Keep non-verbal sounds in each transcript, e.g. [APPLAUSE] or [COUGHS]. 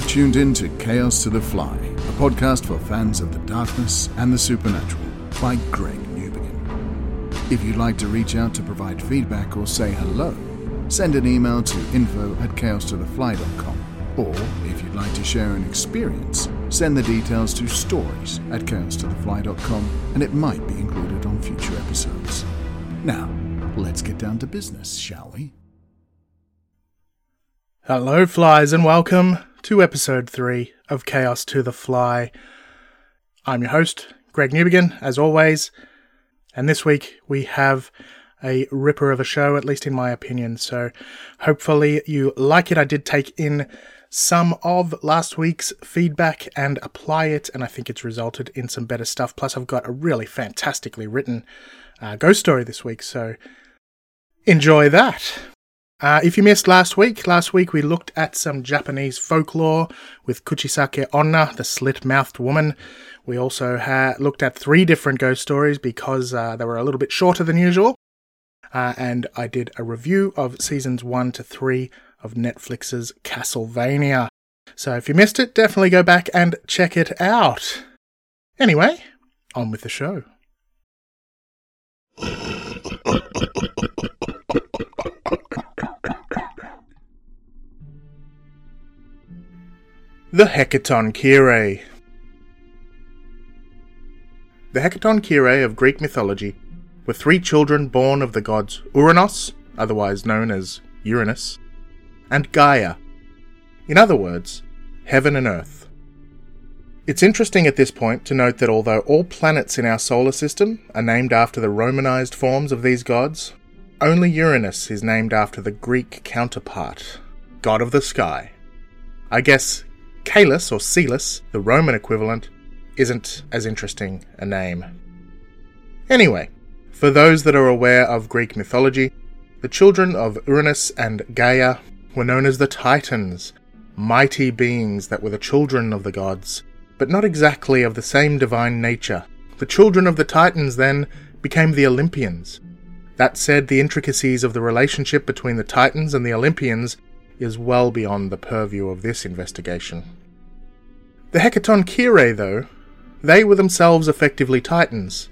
You've tuned in to Chaos to the Fly, a podcast for fans of the darkness and the supernatural by Greg Newbegin. If you'd like to reach out to provide feedback or say hello, send an email to info at chaostothefly.com. Or if you'd like to share an experience, send the details to stories at chaostothefly.com and it might be included on future episodes. Now, let's get down to business, shall we? Hello, flies, and welcome to episode 3 of Chaos to the Fly. I'm your host, Greg Newbegin, as always, and this week we have a ripper of a show, at least in my opinion, so hopefully you like it. I did take in some of last week's feedback and apply it, and I think it's resulted in some better stuff. Plus, I've got a really fantastically written uh, ghost story this week, so enjoy that. Uh, if you missed last week, last week we looked at some Japanese folklore with Kuchisake Onna, the slit mouthed woman. We also ha- looked at three different ghost stories because uh, they were a little bit shorter than usual. Uh, and I did a review of seasons one to three of Netflix's Castlevania. So if you missed it, definitely go back and check it out. Anyway, on with the show. The Hecatoncheires. The Hecatoncheires of Greek mythology were three children born of the gods Uranos, otherwise known as Uranus, and Gaia. In other words, heaven and earth. It's interesting at this point to note that although all planets in our solar system are named after the Romanized forms of these gods, only Uranus is named after the Greek counterpart, god of the sky. I guess Caelus or Celus, the Roman equivalent, isn't as interesting a name. Anyway, for those that are aware of Greek mythology, the children of Uranus and Gaia were known as the Titans, mighty beings that were the children of the gods, but not exactly of the same divine nature. The children of the Titans then became the Olympians. That said, the intricacies of the relationship between the Titans and the Olympians is well beyond the purview of this investigation. The Hecatoncheires, though, they were themselves effectively Titans.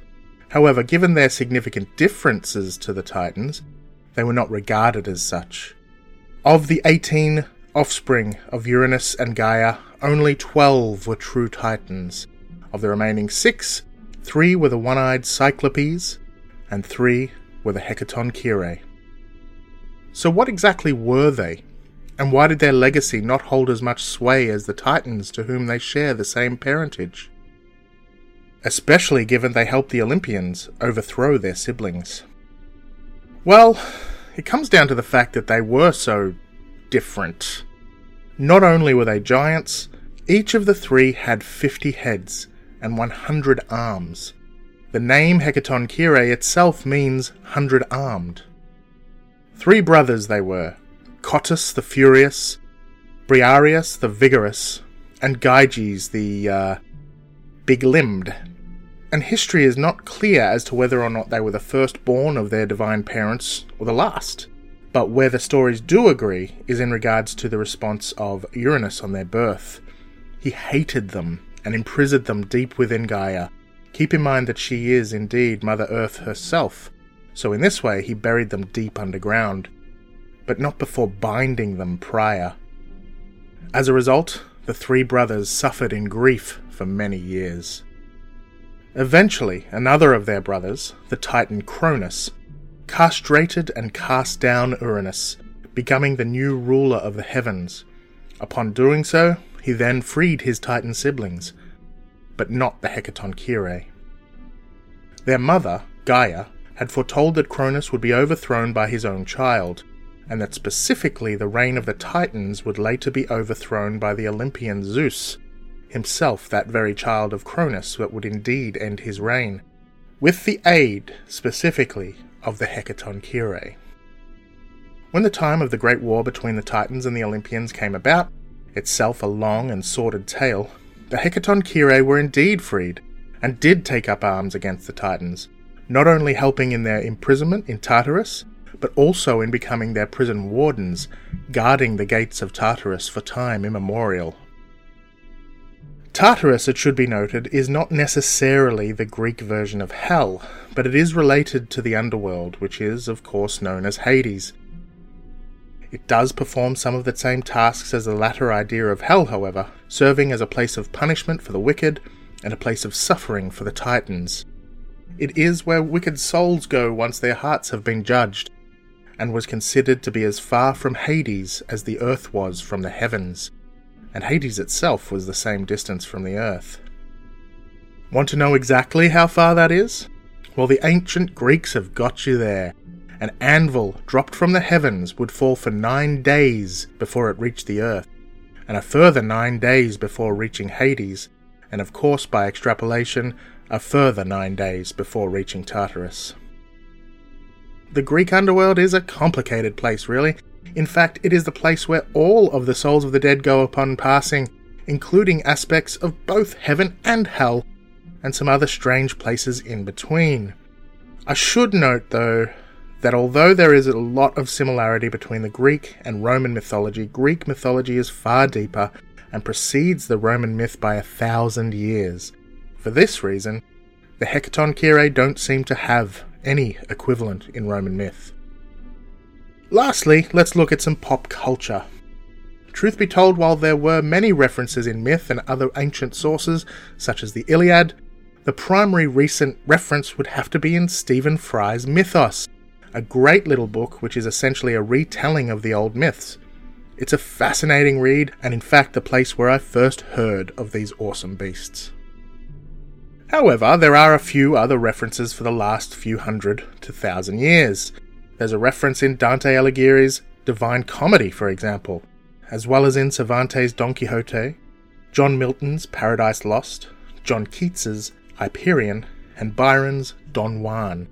However, given their significant differences to the Titans, they were not regarded as such. Of the 18 offspring of Uranus and Gaia, only 12 were true Titans. Of the remaining six, three were the one eyed Cyclopes, and three were the Hecatoncheires. So, what exactly were they? And why did their legacy not hold as much sway as the Titans to whom they share the same parentage? Especially given they helped the Olympians overthrow their siblings. Well, it comes down to the fact that they were so different. Not only were they giants, each of the three had 50 heads and 100 arms. The name Hecatoncheires itself means hundred armed. Three brothers they were, Cottus the Furious, Briareus the Vigorous, and Gyges the uh, Big Limbed. And history is not clear as to whether or not they were the firstborn of their divine parents or the last. But where the stories do agree is in regards to the response of Uranus on their birth. He hated them and imprisoned them deep within Gaia. Keep in mind that she is indeed Mother Earth herself, so in this way he buried them deep underground but not before binding them prior. As a result, the three brothers suffered in grief for many years. Eventually, another of their brothers, the Titan Cronus, castrated and cast down Uranus, becoming the new ruler of the heavens. Upon doing so, he then freed his Titan siblings, but not the Hecatoncheires. Their mother, Gaia, had foretold that Cronus would be overthrown by his own child, and that specifically the reign of the Titans would later be overthrown by the Olympian Zeus, himself that very child of Cronus that would indeed end his reign, with the aid, specifically, of the Hecatoncheires. When the time of the great war between the Titans and the Olympians came about, itself a long and sordid tale, the Hecatoncheires were indeed freed, and did take up arms against the Titans, not only helping in their imprisonment in Tartarus, but also in becoming their prison wardens, guarding the gates of Tartarus for time immemorial. Tartarus, it should be noted, is not necessarily the Greek version of hell, but it is related to the underworld, which is, of course, known as Hades. It does perform some of the same tasks as the latter idea of hell, however, serving as a place of punishment for the wicked and a place of suffering for the Titans. It is where wicked souls go once their hearts have been judged, and was considered to be as far from Hades as the earth was from the heavens, and Hades itself was the same distance from the earth. Want to know exactly how far that is? Well, the ancient Greeks have got you there. An anvil dropped from the heavens would fall for nine days before it reached the earth, and a further nine days before reaching Hades, and of course, by extrapolation, a further nine days before reaching Tartarus. The Greek underworld is a complicated place, really. In fact, it is the place where all of the souls of the dead go upon passing, including aspects of both heaven and hell, and some other strange places in between. I should note, though, that although there is a lot of similarity between the Greek and Roman mythology, Greek mythology is far deeper and precedes the Roman myth by a thousand years. For this reason, the Hecatoncheires don't seem to have any equivalent in Roman myth. Lastly, let's look at some pop culture. Truth be told, while there were many references in myth and other ancient sources, such as the Iliad, the primary recent reference would have to be in Stephen Fry's Mythos, a great little book which is essentially a retelling of the old myths. It's a fascinating read, and in fact, the place where I first heard of these awesome beasts. However, there are a few other references for the last few hundred to thousand years. There's a reference in Dante Alighieri's Divine Comedy, for example, as well as in Cervantes' Don Quixote, John Milton's Paradise Lost, John Keats's Hyperion, and Byron's Don Juan.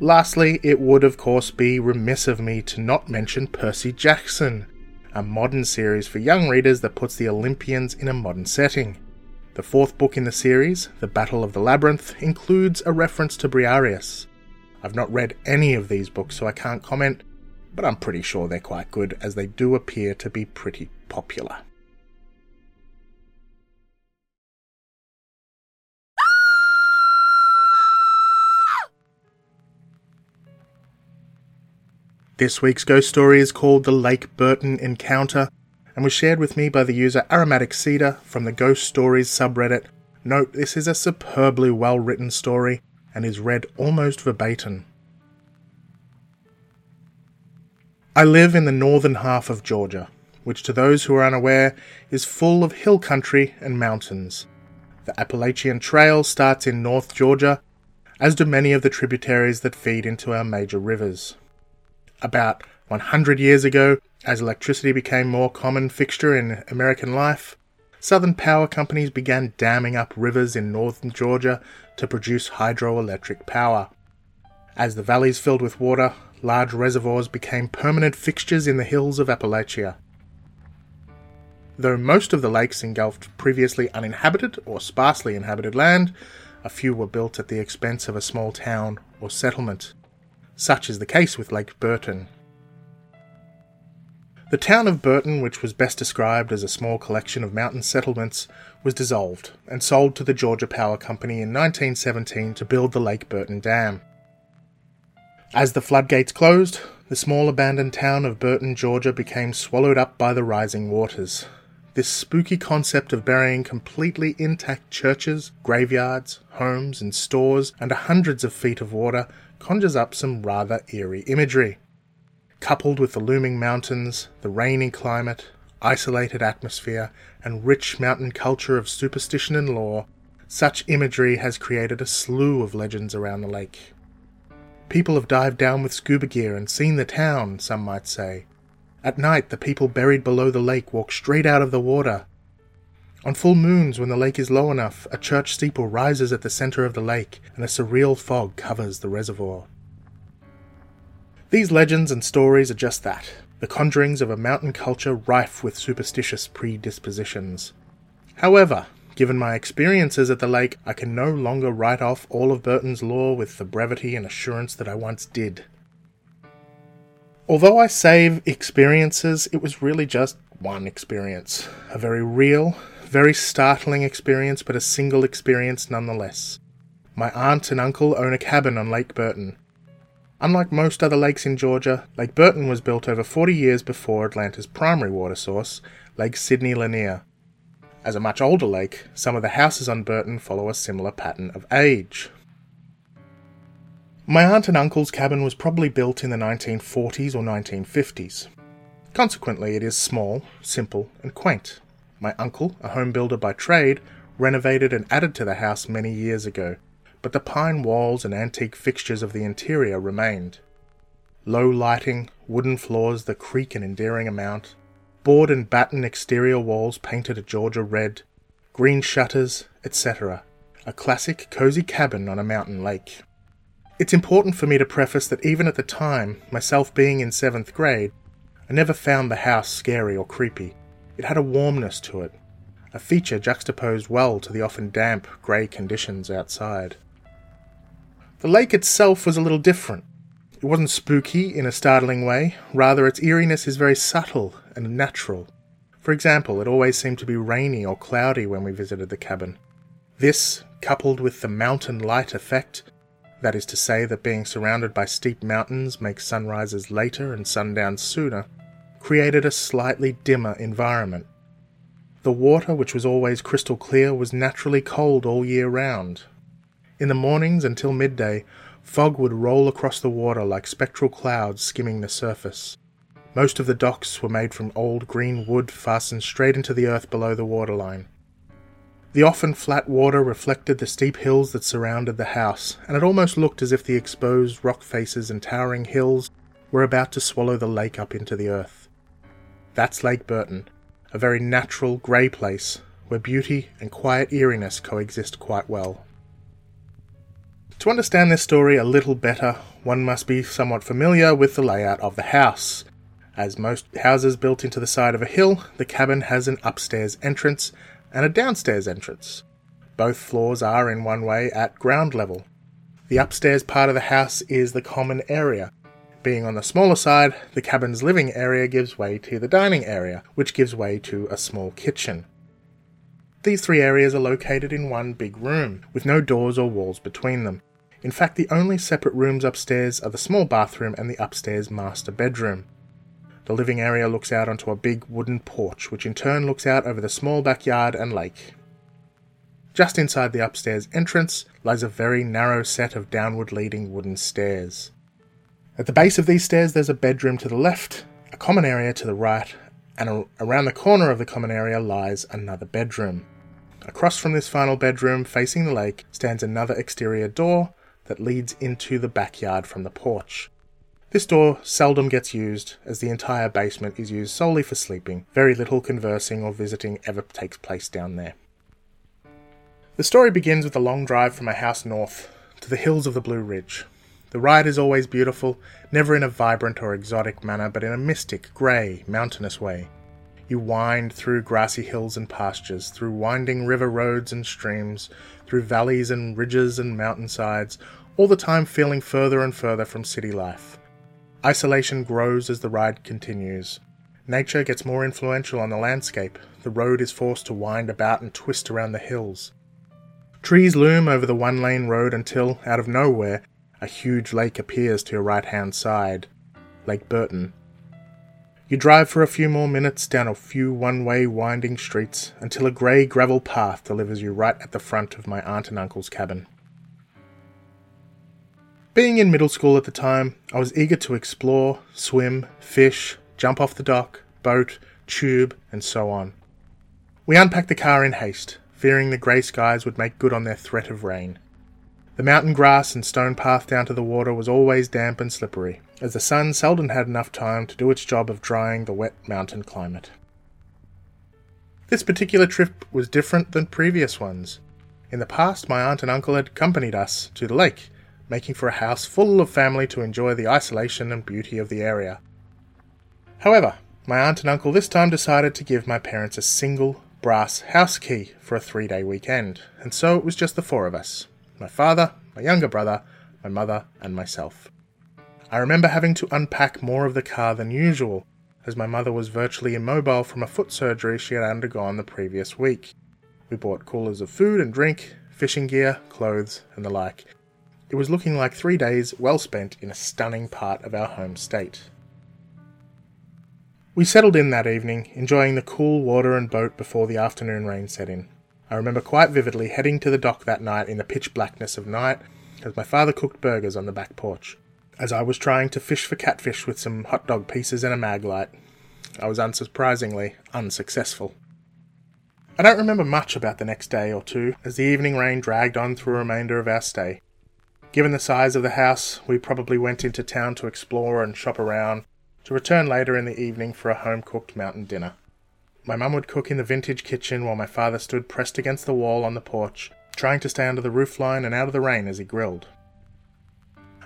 Lastly, it would of course be remiss of me to not mention Percy Jackson, a modern series for young readers that puts the Olympians in a modern setting. The fourth book in the series, The Battle of the Labyrinth, includes a reference to Briareus. I've not read any of these books, so I can't comment, but I'm pretty sure they're quite good, as they do appear to be pretty popular. This week's ghost story is called The Lake Burton Encounter and was shared with me by the user Aromatic Cedar from the Ghost Stories subreddit. Note, this is a superbly well written story and is read almost verbatim. I live in the northern half of Georgia, which to those who are unaware is full of hill country and mountains. The Appalachian Trail starts in North Georgia, as do many of the tributaries that feed into our major rivers. About 100 years ago, as electricity became more common fixture in American life, southern power companies began damming up rivers in northern Georgia to produce hydroelectric power. As the valleys filled with water, large reservoirs became permanent fixtures in the hills of Appalachia. Though most of the lakes engulfed previously uninhabited or sparsely inhabited land, a few were built at the expense of a small town or settlement. Such is the case with Lake Burton, the town of Burton, which was best described as a small collection of mountain settlements, was dissolved and sold to the Georgia Power Company in 1917 to build the Lake Burton Dam. As the floodgates closed, the small abandoned town of Burton, Georgia became swallowed up by the rising waters. This spooky concept of burying completely intact churches, graveyards, homes, and stores under hundreds of feet of water conjures up some rather eerie imagery coupled with the looming mountains, the rainy climate, isolated atmosphere, and rich mountain culture of superstition and lore, such imagery has created a slew of legends around the lake. People have dived down with scuba gear and seen the town, some might say. At night, the people buried below the lake walk straight out of the water. On full moons, when the lake is low enough, a church steeple rises at the center of the lake and a surreal fog covers the reservoir. These legends and stories are just that the conjurings of a mountain culture rife with superstitious predispositions. However, given my experiences at the lake, I can no longer write off all of Burton's lore with the brevity and assurance that I once did. Although I save experiences, it was really just one experience. A very real, very startling experience, but a single experience nonetheless. My aunt and uncle own a cabin on Lake Burton. Unlike most other lakes in Georgia, Lake Burton was built over 40 years before Atlanta's primary water source, Lake Sidney Lanier. As a much older lake, some of the houses on Burton follow a similar pattern of age. My aunt and uncle's cabin was probably built in the 1940s or 1950s. Consequently, it is small, simple, and quaint. My uncle, a home builder by trade, renovated and added to the house many years ago, but the pine walls and antique fixtures of the interior remained. Low lighting, wooden floors that creak an endearing amount, board and batten exterior walls painted a Georgia red, green shutters, etc. A classic cozy cabin on a mountain lake. It's important for me to preface that even at the time, myself being in seventh grade, I never found the house scary or creepy. It had a warmness to it, a feature juxtaposed well to the often damp, grey conditions outside. The lake itself was a little different. It wasn't spooky in a startling way, rather, its eeriness is very subtle and natural. For example, it always seemed to be rainy or cloudy when we visited the cabin. This, coupled with the mountain light effect, that is to say, that being surrounded by steep mountains makes sunrises later and sundowns sooner, created a slightly dimmer environment. The water, which was always crystal clear, was naturally cold all year round. In the mornings until midday, fog would roll across the water like spectral clouds skimming the surface. Most of the docks were made from old green wood fastened straight into the earth below the waterline. The often flat water reflected the steep hills that surrounded the house, and it almost looked as if the exposed rock faces and towering hills were about to swallow the lake up into the earth. That's Lake Burton, a very natural, grey place where beauty and quiet eeriness coexist quite well. To understand this story a little better, one must be somewhat familiar with the layout of the house. As most houses built into the side of a hill, the cabin has an upstairs entrance and a downstairs entrance. Both floors are, in one way, at ground level. The upstairs part of the house is the common area. Being on the smaller side, the cabin's living area gives way to the dining area, which gives way to a small kitchen. These three areas are located in one big room, with no doors or walls between them. In fact, the only separate rooms upstairs are the small bathroom and the upstairs master bedroom. The living area looks out onto a big wooden porch, which in turn looks out over the small backyard and lake. Just inside the upstairs entrance lies a very narrow set of downward leading wooden stairs. At the base of these stairs, there's a bedroom to the left, a common area to the right, and around the corner of the common area lies another bedroom. Across from this final bedroom, facing the lake, stands another exterior door that leads into the backyard from the porch. This door seldom gets used, as the entire basement is used solely for sleeping. Very little conversing or visiting ever takes place down there. The story begins with a long drive from my house north to the hills of the Blue Ridge. The ride is always beautiful, never in a vibrant or exotic manner, but in a mystic, grey, mountainous way. You wind through grassy hills and pastures, through winding river roads and streams, through valleys and ridges and mountainsides, all the time feeling further and further from city life. Isolation grows as the ride continues. Nature gets more influential on the landscape. The road is forced to wind about and twist around the hills. Trees loom over the one lane road until, out of nowhere, a huge lake appears to your right hand side Lake Burton. You drive for a few more minutes down a few one way winding streets until a grey gravel path delivers you right at the front of my aunt and uncle's cabin. Being in middle school at the time, I was eager to explore, swim, fish, jump off the dock, boat, tube, and so on. We unpacked the car in haste, fearing the grey skies would make good on their threat of rain. The mountain grass and stone path down to the water was always damp and slippery, as the sun seldom had enough time to do its job of drying the wet mountain climate. This particular trip was different than previous ones. In the past, my aunt and uncle had accompanied us to the lake, making for a house full of family to enjoy the isolation and beauty of the area. However, my aunt and uncle this time decided to give my parents a single brass house key for a three day weekend, and so it was just the four of us my father, my younger brother, my mother, and myself. I remember having to unpack more of the car than usual, as my mother was virtually immobile from a foot surgery she had undergone the previous week. We bought coolers of food and drink, fishing gear, clothes, and the like. It was looking like three days well spent in a stunning part of our home state. We settled in that evening, enjoying the cool water and boat before the afternoon rain set in. I remember quite vividly heading to the dock that night in the pitch blackness of night, as my father cooked burgers on the back porch. As I was trying to fish for catfish with some hot dog pieces and a maglite, I was unsurprisingly unsuccessful. I don't remember much about the next day or two, as the evening rain dragged on through the remainder of our stay. Given the size of the house, we probably went into town to explore and shop around, to return later in the evening for a home cooked mountain dinner. My mum would cook in the vintage kitchen while my father stood pressed against the wall on the porch, trying to stay under the roofline and out of the rain as he grilled.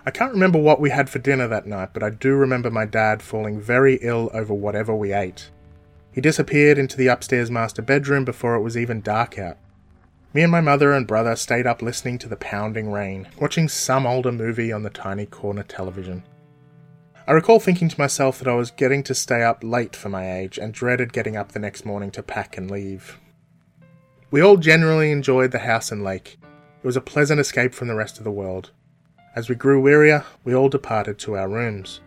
I can't remember what we had for dinner that night, but I do remember my dad falling very ill over whatever we ate. He disappeared into the upstairs master bedroom before it was even dark out. Me and my mother and brother stayed up listening to the pounding rain, watching some older movie on the tiny corner television. I recall thinking to myself that I was getting to stay up late for my age and dreaded getting up the next morning to pack and leave. We all generally enjoyed the house and lake. It was a pleasant escape from the rest of the world. As we grew wearier, we all departed to our rooms.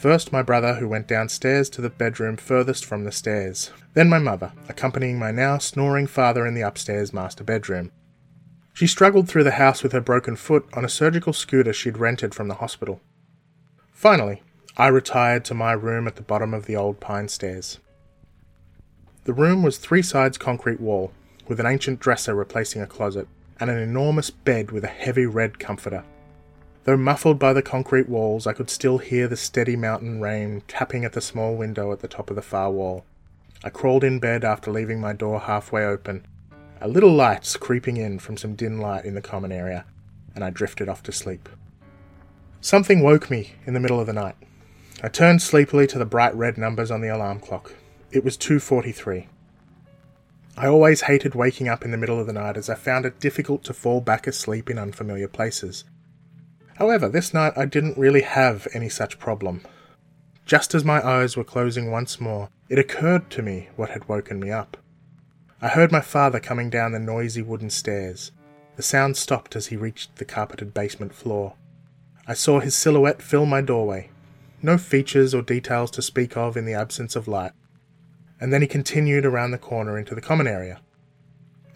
First, my brother, who went downstairs to the bedroom furthest from the stairs. Then, my mother, accompanying my now snoring father in the upstairs master bedroom. She struggled through the house with her broken foot on a surgical scooter she'd rented from the hospital. Finally, I retired to my room at the bottom of the old pine stairs. The room was three sides concrete wall, with an ancient dresser replacing a closet, and an enormous bed with a heavy red comforter. Though muffled by the concrete walls, I could still hear the steady mountain rain tapping at the small window at the top of the far wall. I crawled in bed after leaving my door halfway open, a little light creeping in from some dim light in the common area, and I drifted off to sleep. Something woke me in the middle of the night. I turned sleepily to the bright red numbers on the alarm clock. It was 2:43. I always hated waking up in the middle of the night as I found it difficult to fall back asleep in unfamiliar places. However, this night I didn't really have any such problem. Just as my eyes were closing once more, it occurred to me what had woken me up. I heard my father coming down the noisy wooden stairs. The sound stopped as he reached the carpeted basement floor. I saw his silhouette fill my doorway, no features or details to speak of in the absence of light, and then he continued around the corner into the common area.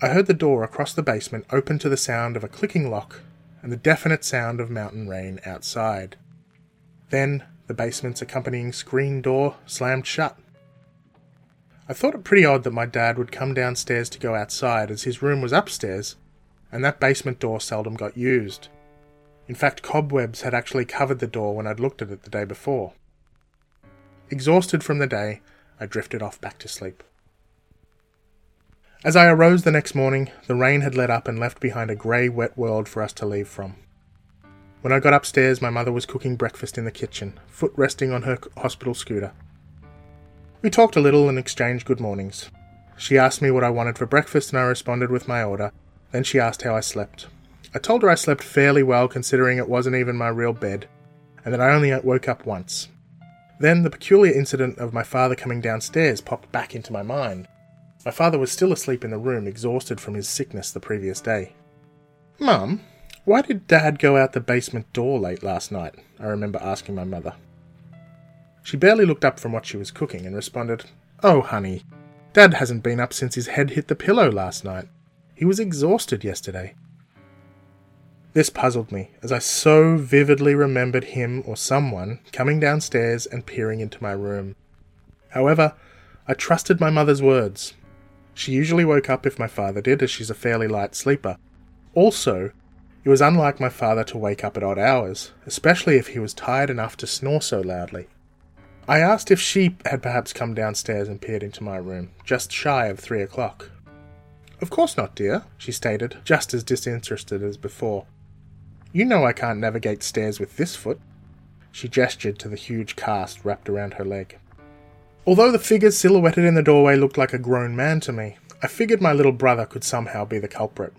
I heard the door across the basement open to the sound of a clicking lock and the definite sound of mountain rain outside. Then the basement's accompanying screen door slammed shut. I thought it pretty odd that my dad would come downstairs to go outside as his room was upstairs, and that basement door seldom got used. In fact, cobwebs had actually covered the door when I'd looked at it the day before. Exhausted from the day, I drifted off back to sleep. As I arose the next morning, the rain had let up and left behind a grey, wet world for us to leave from. When I got upstairs, my mother was cooking breakfast in the kitchen, foot resting on her hospital scooter. We talked a little and exchanged good mornings. She asked me what I wanted for breakfast, and I responded with my order. Then she asked how I slept. I told her I slept fairly well considering it wasn't even my real bed, and that I only woke up once. Then the peculiar incident of my father coming downstairs popped back into my mind. My father was still asleep in the room, exhausted from his sickness the previous day. Mum, why did Dad go out the basement door late last night? I remember asking my mother. She barely looked up from what she was cooking and responded, Oh, honey, Dad hasn't been up since his head hit the pillow last night. He was exhausted yesterday. This puzzled me, as I so vividly remembered him or someone coming downstairs and peering into my room. However, I trusted my mother's words. She usually woke up if my father did, as she's a fairly light sleeper. Also, it was unlike my father to wake up at odd hours, especially if he was tired enough to snore so loudly. I asked if she had perhaps come downstairs and peered into my room, just shy of three o'clock. Of course not, dear, she stated, just as disinterested as before. You know I can't navigate stairs with this foot. She gestured to the huge cast wrapped around her leg. Although the figure silhouetted in the doorway looked like a grown man to me, I figured my little brother could somehow be the culprit.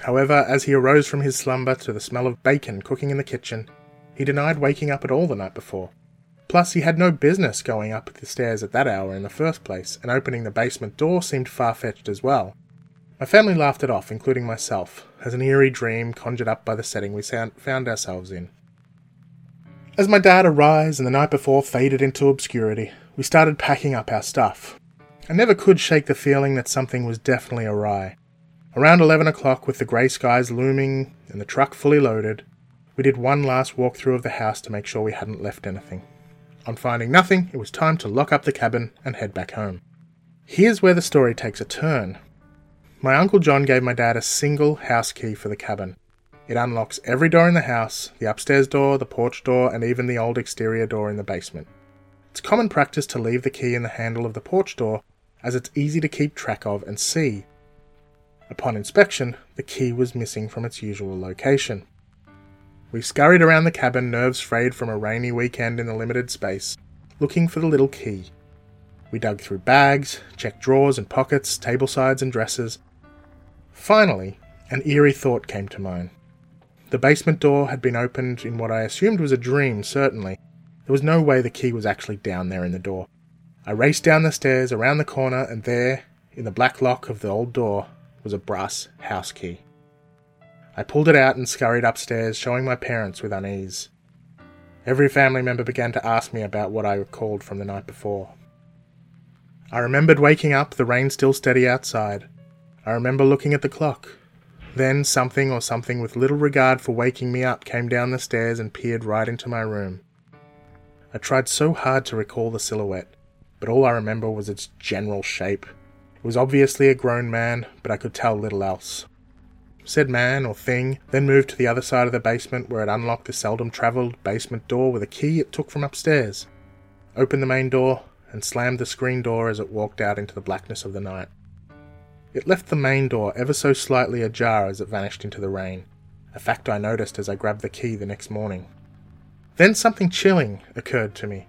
However, as he arose from his slumber to the smell of bacon cooking in the kitchen, He denied waking up at all the night before. Plus, he had no business going up the stairs at that hour in the first place, and opening the basement door seemed far fetched as well. My family laughed it off, including myself, as an eerie dream conjured up by the setting we found ourselves in. As my dad arose and the night before faded into obscurity, we started packing up our stuff. I never could shake the feeling that something was definitely awry. Around 11 o'clock, with the grey skies looming and the truck fully loaded, we did one last walkthrough of the house to make sure we hadn't left anything. On finding nothing, it was time to lock up the cabin and head back home. Here's where the story takes a turn. My Uncle John gave my dad a single house key for the cabin. It unlocks every door in the house the upstairs door, the porch door, and even the old exterior door in the basement. It's common practice to leave the key in the handle of the porch door as it's easy to keep track of and see. Upon inspection, the key was missing from its usual location. We scurried around the cabin, nerves frayed from a rainy weekend in the limited space, looking for the little key. We dug through bags, checked drawers and pockets, table sides and dressers. Finally, an eerie thought came to mind. The basement door had been opened in what I assumed was a dream, certainly. There was no way the key was actually down there in the door. I raced down the stairs, around the corner, and there, in the black lock of the old door, was a brass house key. I pulled it out and scurried upstairs, showing my parents with unease. Every family member began to ask me about what I recalled from the night before. I remembered waking up, the rain still steady outside. I remember looking at the clock, then something or something with little regard for waking me up came down the stairs and peered right into my room. I tried so hard to recall the silhouette, but all I remember was its general shape. It was obviously a grown man, but I could tell little else. Said man or thing then moved to the other side of the basement where it unlocked the seldom travelled basement door with a key it took from upstairs, opened the main door, and slammed the screen door as it walked out into the blackness of the night. It left the main door ever so slightly ajar as it vanished into the rain, a fact I noticed as I grabbed the key the next morning. Then something chilling occurred to me.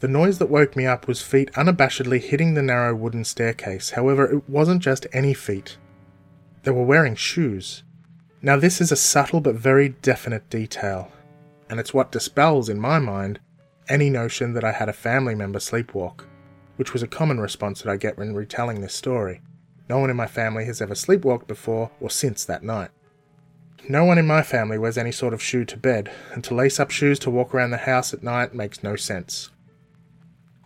The noise that woke me up was feet unabashedly hitting the narrow wooden staircase, however, it wasn't just any feet. They were wearing shoes. Now, this is a subtle but very definite detail, and it's what dispels, in my mind, any notion that I had a family member sleepwalk, which was a common response that I get when retelling this story. No one in my family has ever sleepwalked before or since that night. No one in my family wears any sort of shoe to bed, and to lace up shoes to walk around the house at night makes no sense.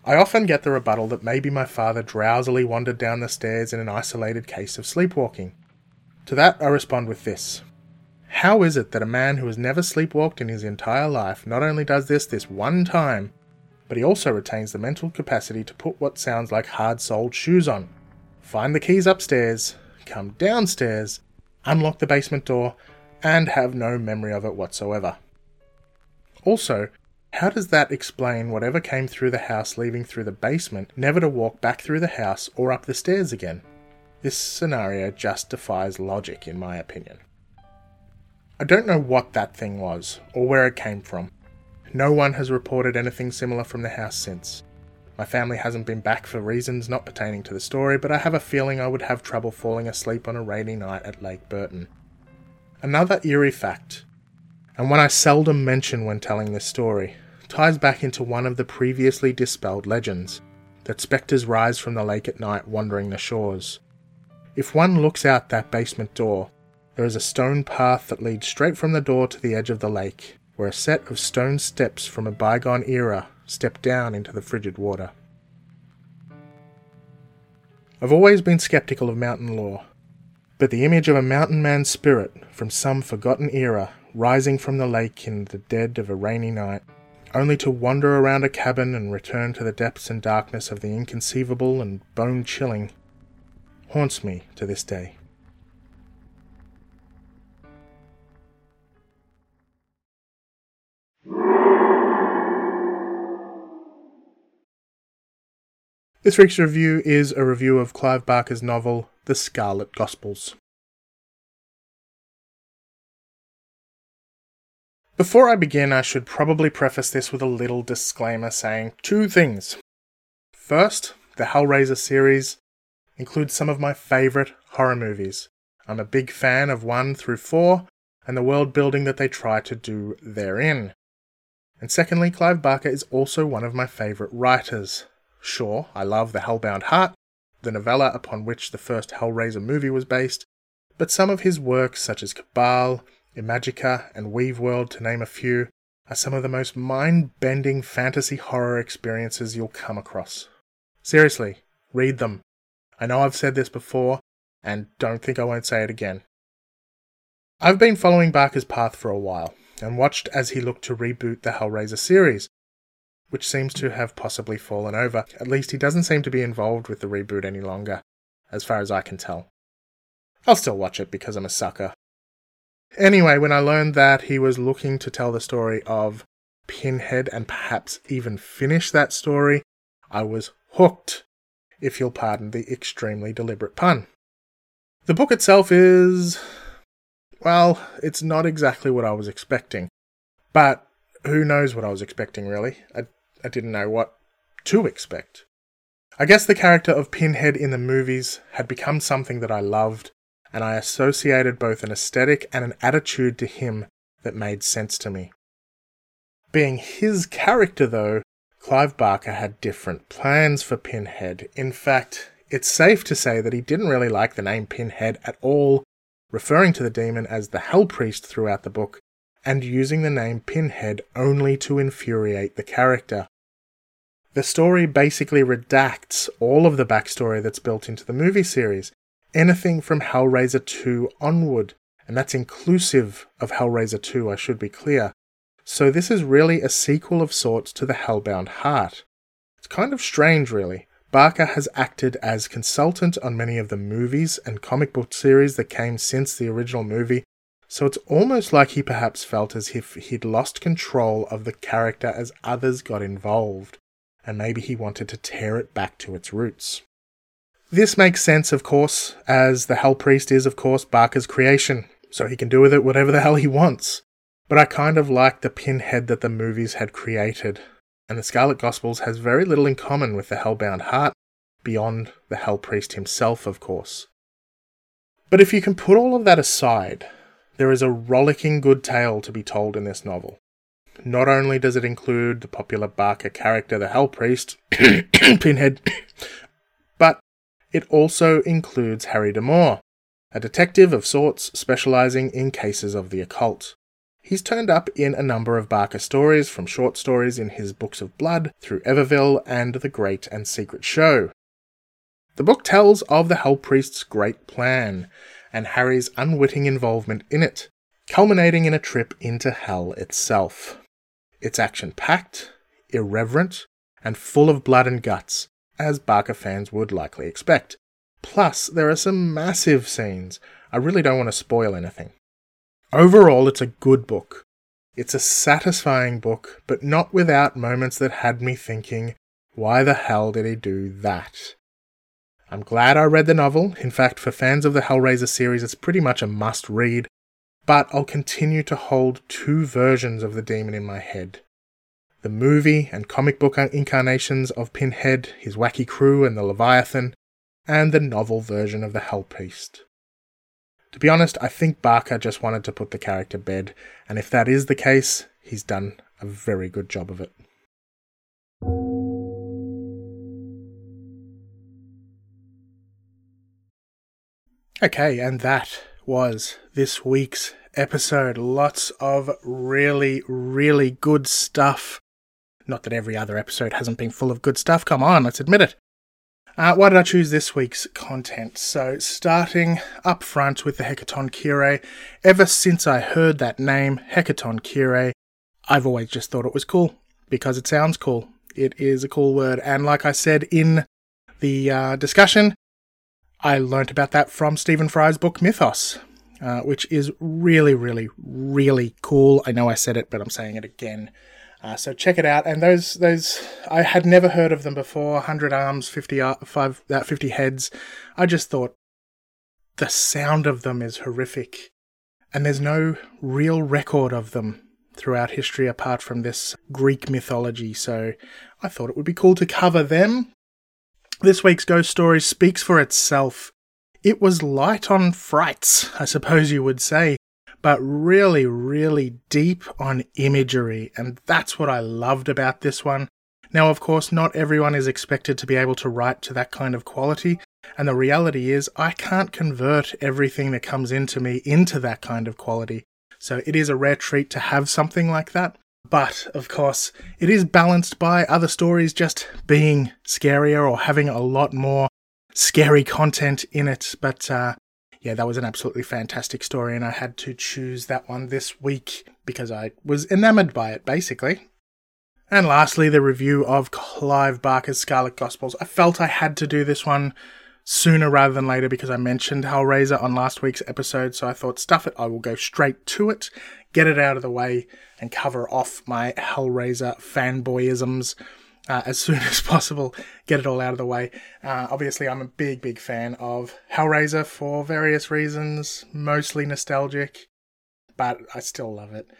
I often get the rebuttal that maybe my father drowsily wandered down the stairs in an isolated case of sleepwalking. To that I respond with this. How is it that a man who has never sleepwalked in his entire life not only does this this one time, but he also retains the mental capacity to put what sounds like hard soled shoes on? find the keys upstairs, come downstairs, unlock the basement door, and have no memory of it whatsoever. Also, how does that explain whatever came through the house leaving through the basement, never to walk back through the house or up the stairs again? This scenario just defies logic, in my opinion. I don't know what that thing was, or where it came from. No one has reported anything similar from the house since. My family hasn't been back for reasons not pertaining to the story, but I have a feeling I would have trouble falling asleep on a rainy night at Lake Burton. Another eerie fact, and one I seldom mention when telling this story, ties back into one of the previously dispelled legends that spectres rise from the lake at night wandering the shores. If one looks out that basement door, there is a stone path that leads straight from the door to the edge of the lake, where a set of stone steps from a bygone era stepped down into the frigid water. I've always been skeptical of mountain lore, but the image of a mountain man's spirit from some forgotten era rising from the lake in the dead of a rainy night, only to wander around a cabin and return to the depths and darkness of the inconceivable and bone chilling, haunts me to this day. This week's review is a review of Clive Barker's novel, The Scarlet Gospels. Before I begin, I should probably preface this with a little disclaimer saying two things. First, the Hellraiser series includes some of my favourite horror movies. I'm a big fan of 1 through 4 and the world building that they try to do therein. And secondly, Clive Barker is also one of my favourite writers. Sure, I love The Hellbound Heart, the novella upon which the first Hellraiser movie was based, but some of his works, such as Cabal, Imajica, and Weaveworld, to name a few, are some of the most mind bending fantasy horror experiences you'll come across. Seriously, read them. I know I've said this before, and don't think I won't say it again. I've been following Barker's path for a while, and watched as he looked to reboot the Hellraiser series, which seems to have possibly fallen over. At least he doesn't seem to be involved with the reboot any longer, as far as I can tell. I'll still watch it because I'm a sucker. Anyway, when I learned that he was looking to tell the story of Pinhead and perhaps even finish that story, I was hooked, if you'll pardon the extremely deliberate pun. The book itself is. Well, it's not exactly what I was expecting. But who knows what I was expecting, really? I, I didn't know what to expect. I guess the character of Pinhead in the movies had become something that I loved, and I associated both an aesthetic and an attitude to him that made sense to me. Being his character, though, Clive Barker had different plans for Pinhead. In fact, it's safe to say that he didn't really like the name Pinhead at all, referring to the demon as the Hell Priest throughout the book, and using the name Pinhead only to infuriate the character. The story basically redacts all of the backstory that's built into the movie series, anything from Hellraiser 2 onward, and that's inclusive of Hellraiser 2, I should be clear. So this is really a sequel of sorts to The Hellbound Heart. It's kind of strange, really. Barker has acted as consultant on many of the movies and comic book series that came since the original movie, so it's almost like he perhaps felt as if he'd lost control of the character as others got involved, and maybe he wanted to tear it back to its roots. This makes sense, of course, as the Hell Priest is, of course, Barker's creation, so he can do with it whatever the hell he wants. But I kind of like the pinhead that the movies had created, and the Scarlet Gospels has very little in common with the Hellbound Heart, beyond the Hell Priest himself, of course. But if you can put all of that aside, there is a rollicking good tale to be told in this novel. Not only does it include the popular Barker character, the Hell Priest, [COUGHS] Pinhead, [COUGHS] but it also includes Harry D'Amour, a detective of sorts specializing in cases of the occult. He's turned up in a number of Barker stories, from short stories in his Books of Blood through Everville and The Great and Secret Show. The book tells of the Hell Priest's great plan and Harry's unwitting involvement in it, culminating in a trip into hell itself. It's action packed, irreverent, and full of blood and guts, as Barker fans would likely expect. Plus, there are some massive scenes. I really don't want to spoil anything. Overall, it's a good book. It's a satisfying book, but not without moments that had me thinking, why the hell did he do that? I'm glad I read the novel. In fact, for fans of the Hellraiser series, it's pretty much a must read. But I'll continue to hold two versions of the demon in my head the movie and comic book incarnations of Pinhead, his wacky crew, and the Leviathan, and the novel version of the Hell Priest. To be honest, I think Barker just wanted to put the character bed, and if that is the case, he's done a very good job of it. Okay, and that was this week's episode. Lots of really, really good stuff. Not that every other episode hasn't been full of good stuff. Come on, let's admit it. Uh, why did I choose this week's content? So, starting up front with the Hecatoncheires, ever since I heard that name, Hecatoncheires, I've always just thought it was cool because it sounds cool. It is a cool word. And like I said in the uh, discussion, I learnt about that from Stephen Fry's book Mythos, uh, which is really, really, really cool. I know I said it, but I'm saying it again. Uh, so check it out. And those those I had never heard of them before. Hundred arms, fifty uh, five, uh, fifty heads. I just thought the sound of them is horrific, and there's no real record of them throughout history apart from this Greek mythology. So I thought it would be cool to cover them. This week's ghost story speaks for itself. It was light on frights, I suppose you would say, but really, really deep on imagery. And that's what I loved about this one. Now, of course, not everyone is expected to be able to write to that kind of quality. And the reality is, I can't convert everything that comes into me into that kind of quality. So it is a rare treat to have something like that. But, of course, it is balanced by other stories just being scarier or having a lot more scary content in it. But, uh, yeah, that was an absolutely fantastic story, and I had to choose that one this week because I was enamored by it, basically. And lastly, the review of Clive Barker's Scarlet Gospels. I felt I had to do this one sooner rather than later because I mentioned Hellraiser on last week's episode, so I thought, stuff it, I will go straight to it, get it out of the way, and cover off my Hellraiser fanboyisms uh, as [LAUGHS] soon as possible, get it all out of the way. Uh, obviously, I'm a big, big fan of Hellraiser for various reasons, mostly nostalgic, but I still love it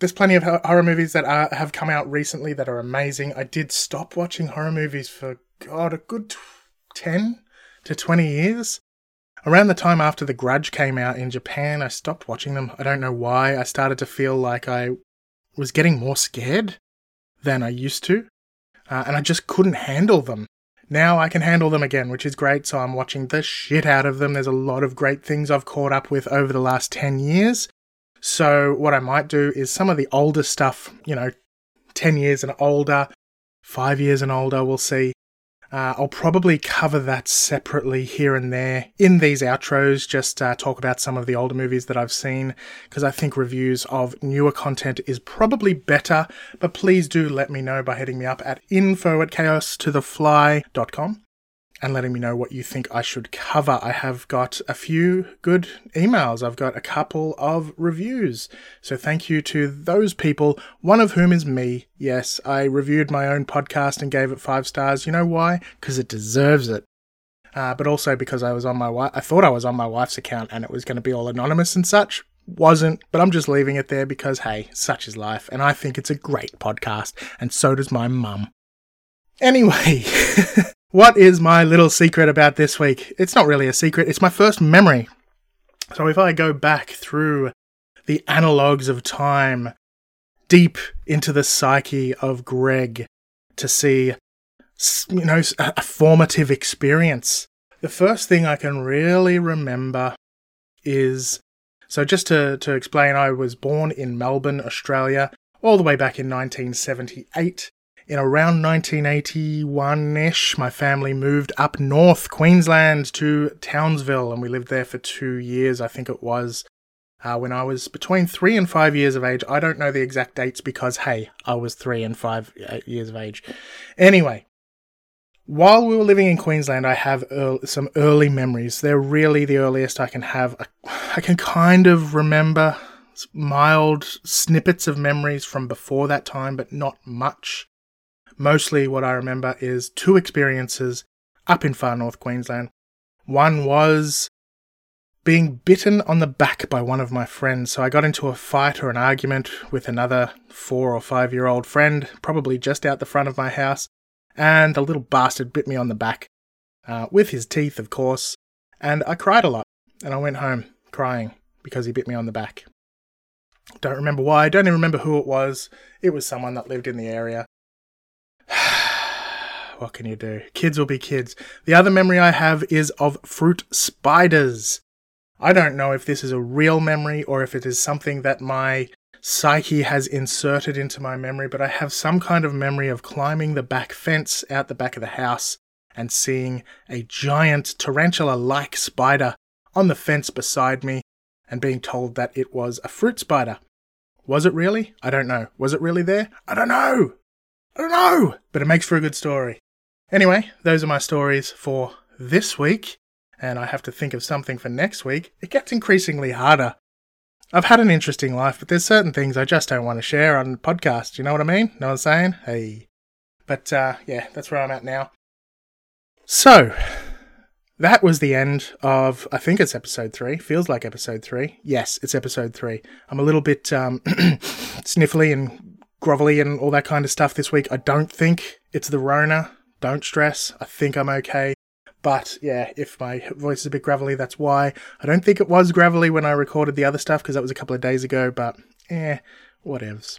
there's plenty of horror movies that are, have come out recently that are amazing. I did stop watching horror movies for God a good ten to twenty years. Around the time after The Grudge came out in Japan, I stopped watching them. I don't know why. I started to feel like I was getting more scared than I used to, uh, and I just couldn't handle them. Now I can handle them again, which is great, so I'm watching the shit out of them. There's a lot of great things I've caught up with over the last 10 years, so what I might do is some of the older stuff, you know, 10 years and older, 5 years and older, we'll see. Uh, I'll probably cover that separately here and there in these outros, just uh, talk about some of the older movies that I've seen, because I think reviews of newer content is probably better. But please do let me know by hitting me up at info at chaos2thefly.com and letting me know what you think I should cover. I have got a few good emails. I've got a couple of reviews. So thank you to those people, one of whom is me. Yes, I reviewed my own podcast and gave it five stars. You know why? Because it deserves it. Uh, but also because I was on my wife, I thought I was on my wife's account and it was going to be all anonymous and such. Wasn't, but I'm just leaving it there because hey, such is life, and I think it's a great podcast, and so does my mum. Anyway, [LAUGHS] What is my little secret about this week? It's not really a secret, it's my first memory. So if I go back through the analogues of time, deep into the psyche of Greg to see, you know, a formative experience, the first thing I can really remember is so just to, to explain, I was born in Melbourne, Australia, all the way back in 1978 in around 1981 ish, my family moved up north, Queensland, to Townsville, and we lived there for two years, I think it was. Uh, when I was between three and five years of age. I don't know the exact dates because, hey, I was three and five uh, years of age. Anyway, while we were living in Queensland, I have some early memories. They're really the earliest I can have. I can kind of remember mild snippets of memories from before that time, but not much. Mostly what I remember is two experiences up in far north Queensland. One was being bitten on the back by one of my friends. So I got into a fight or an argument with another four or five year old friend, probably just out the front of my house, and the little bastard bit me on the back, uh, with his teeth, of course, and I cried a lot, and I went home crying because he bit me on the back. Don't remember why, don't even remember who it was. It was someone that lived in the area [SIGHS] what can you do? Kids will be kids. The other memory I have is of fruit spiders. I don't know if this is a real memory or if it is something that my psyche has inserted into my memory, but I have some kind of memory of climbing the back fence out the back of the house and seeing a giant tarantula like spider on the fence beside me and being told that it was a fruit spider. Was it really? I don't know. Was it really there? I don't know. I don't know. But it makes for a good story. Anyway, those are my stories for this week, and I have to think of something for next week. It gets increasingly harder. I've had an interesting life, but there's certain things I just don't want to share on podcast. You know what I mean? Know what I'm saying? Hey. But uh, yeah, that's where I'm at now. So, that was the end of, I think it's episode three. Feels like episode three. Yes, it's episode three. I'm a little bit um, [CLEARS THROAT] sniffly and grovelly and all that kind of stuff this week. I don't think it's the Rona. Don't stress. I think I'm okay. But yeah, if my voice is a bit gravelly, that's why. I don't think it was gravelly when I recorded the other stuff because that was a couple of days ago, but eh, whatevs.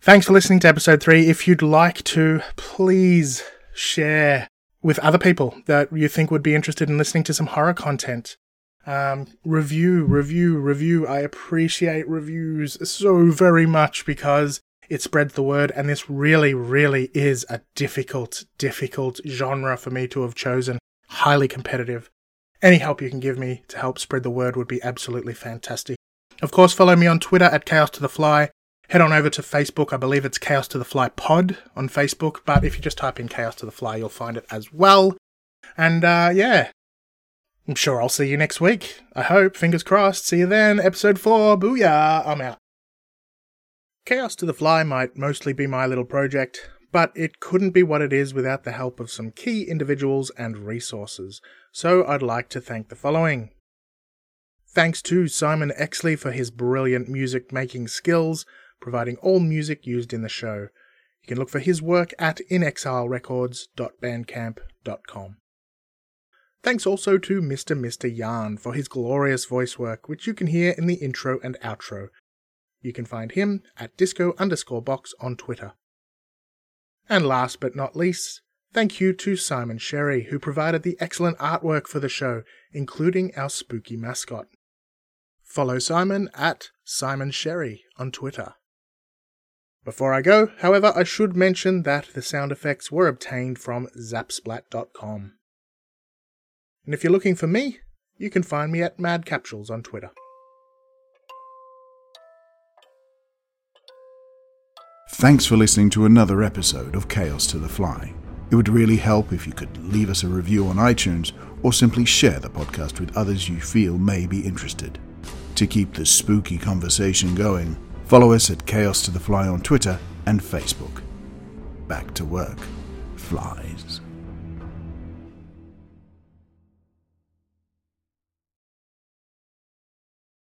Thanks for listening to episode three. If you'd like to, please share with other people that you think would be interested in listening to some horror content. Um, review, review, review. I appreciate reviews so very much because it spreads the word, and this really, really is a difficult, difficult genre for me to have chosen. Highly competitive. Any help you can give me to help spread the word would be absolutely fantastic. Of course, follow me on Twitter at Chaos to the Fly. Head on over to Facebook. I believe it's Chaos to the Fly Pod on Facebook, but if you just type in Chaos to the Fly, you'll find it as well. And uh, yeah, I'm sure I'll see you next week. I hope. Fingers crossed. See you then. Episode 4. Booyah. I'm out. Chaos to the Fly might mostly be my little project, but it couldn't be what it is without the help of some key individuals and resources. So I'd like to thank the following. Thanks to Simon Exley for his brilliant music making skills, providing all music used in the show. You can look for his work at inexilerecords.bandcamp.com. Thanks also to Mr. Mr. Yarn for his glorious voice work, which you can hear in the intro and outro. You can find him at disco underscore box on Twitter. And last but not least, thank you to Simon Sherry, who provided the excellent artwork for the show, including our spooky mascot. Follow Simon at Simon Sherry on Twitter. Before I go, however, I should mention that the sound effects were obtained from zapsplat.com. And if you're looking for me, you can find me at Mad Capsules on Twitter. Thanks for listening to another episode of Chaos to the Fly. It would really help if you could leave us a review on iTunes or simply share the podcast with others you feel may be interested. To keep the spooky conversation going, follow us at Chaos to the Fly on Twitter and Facebook. Back to work, flies.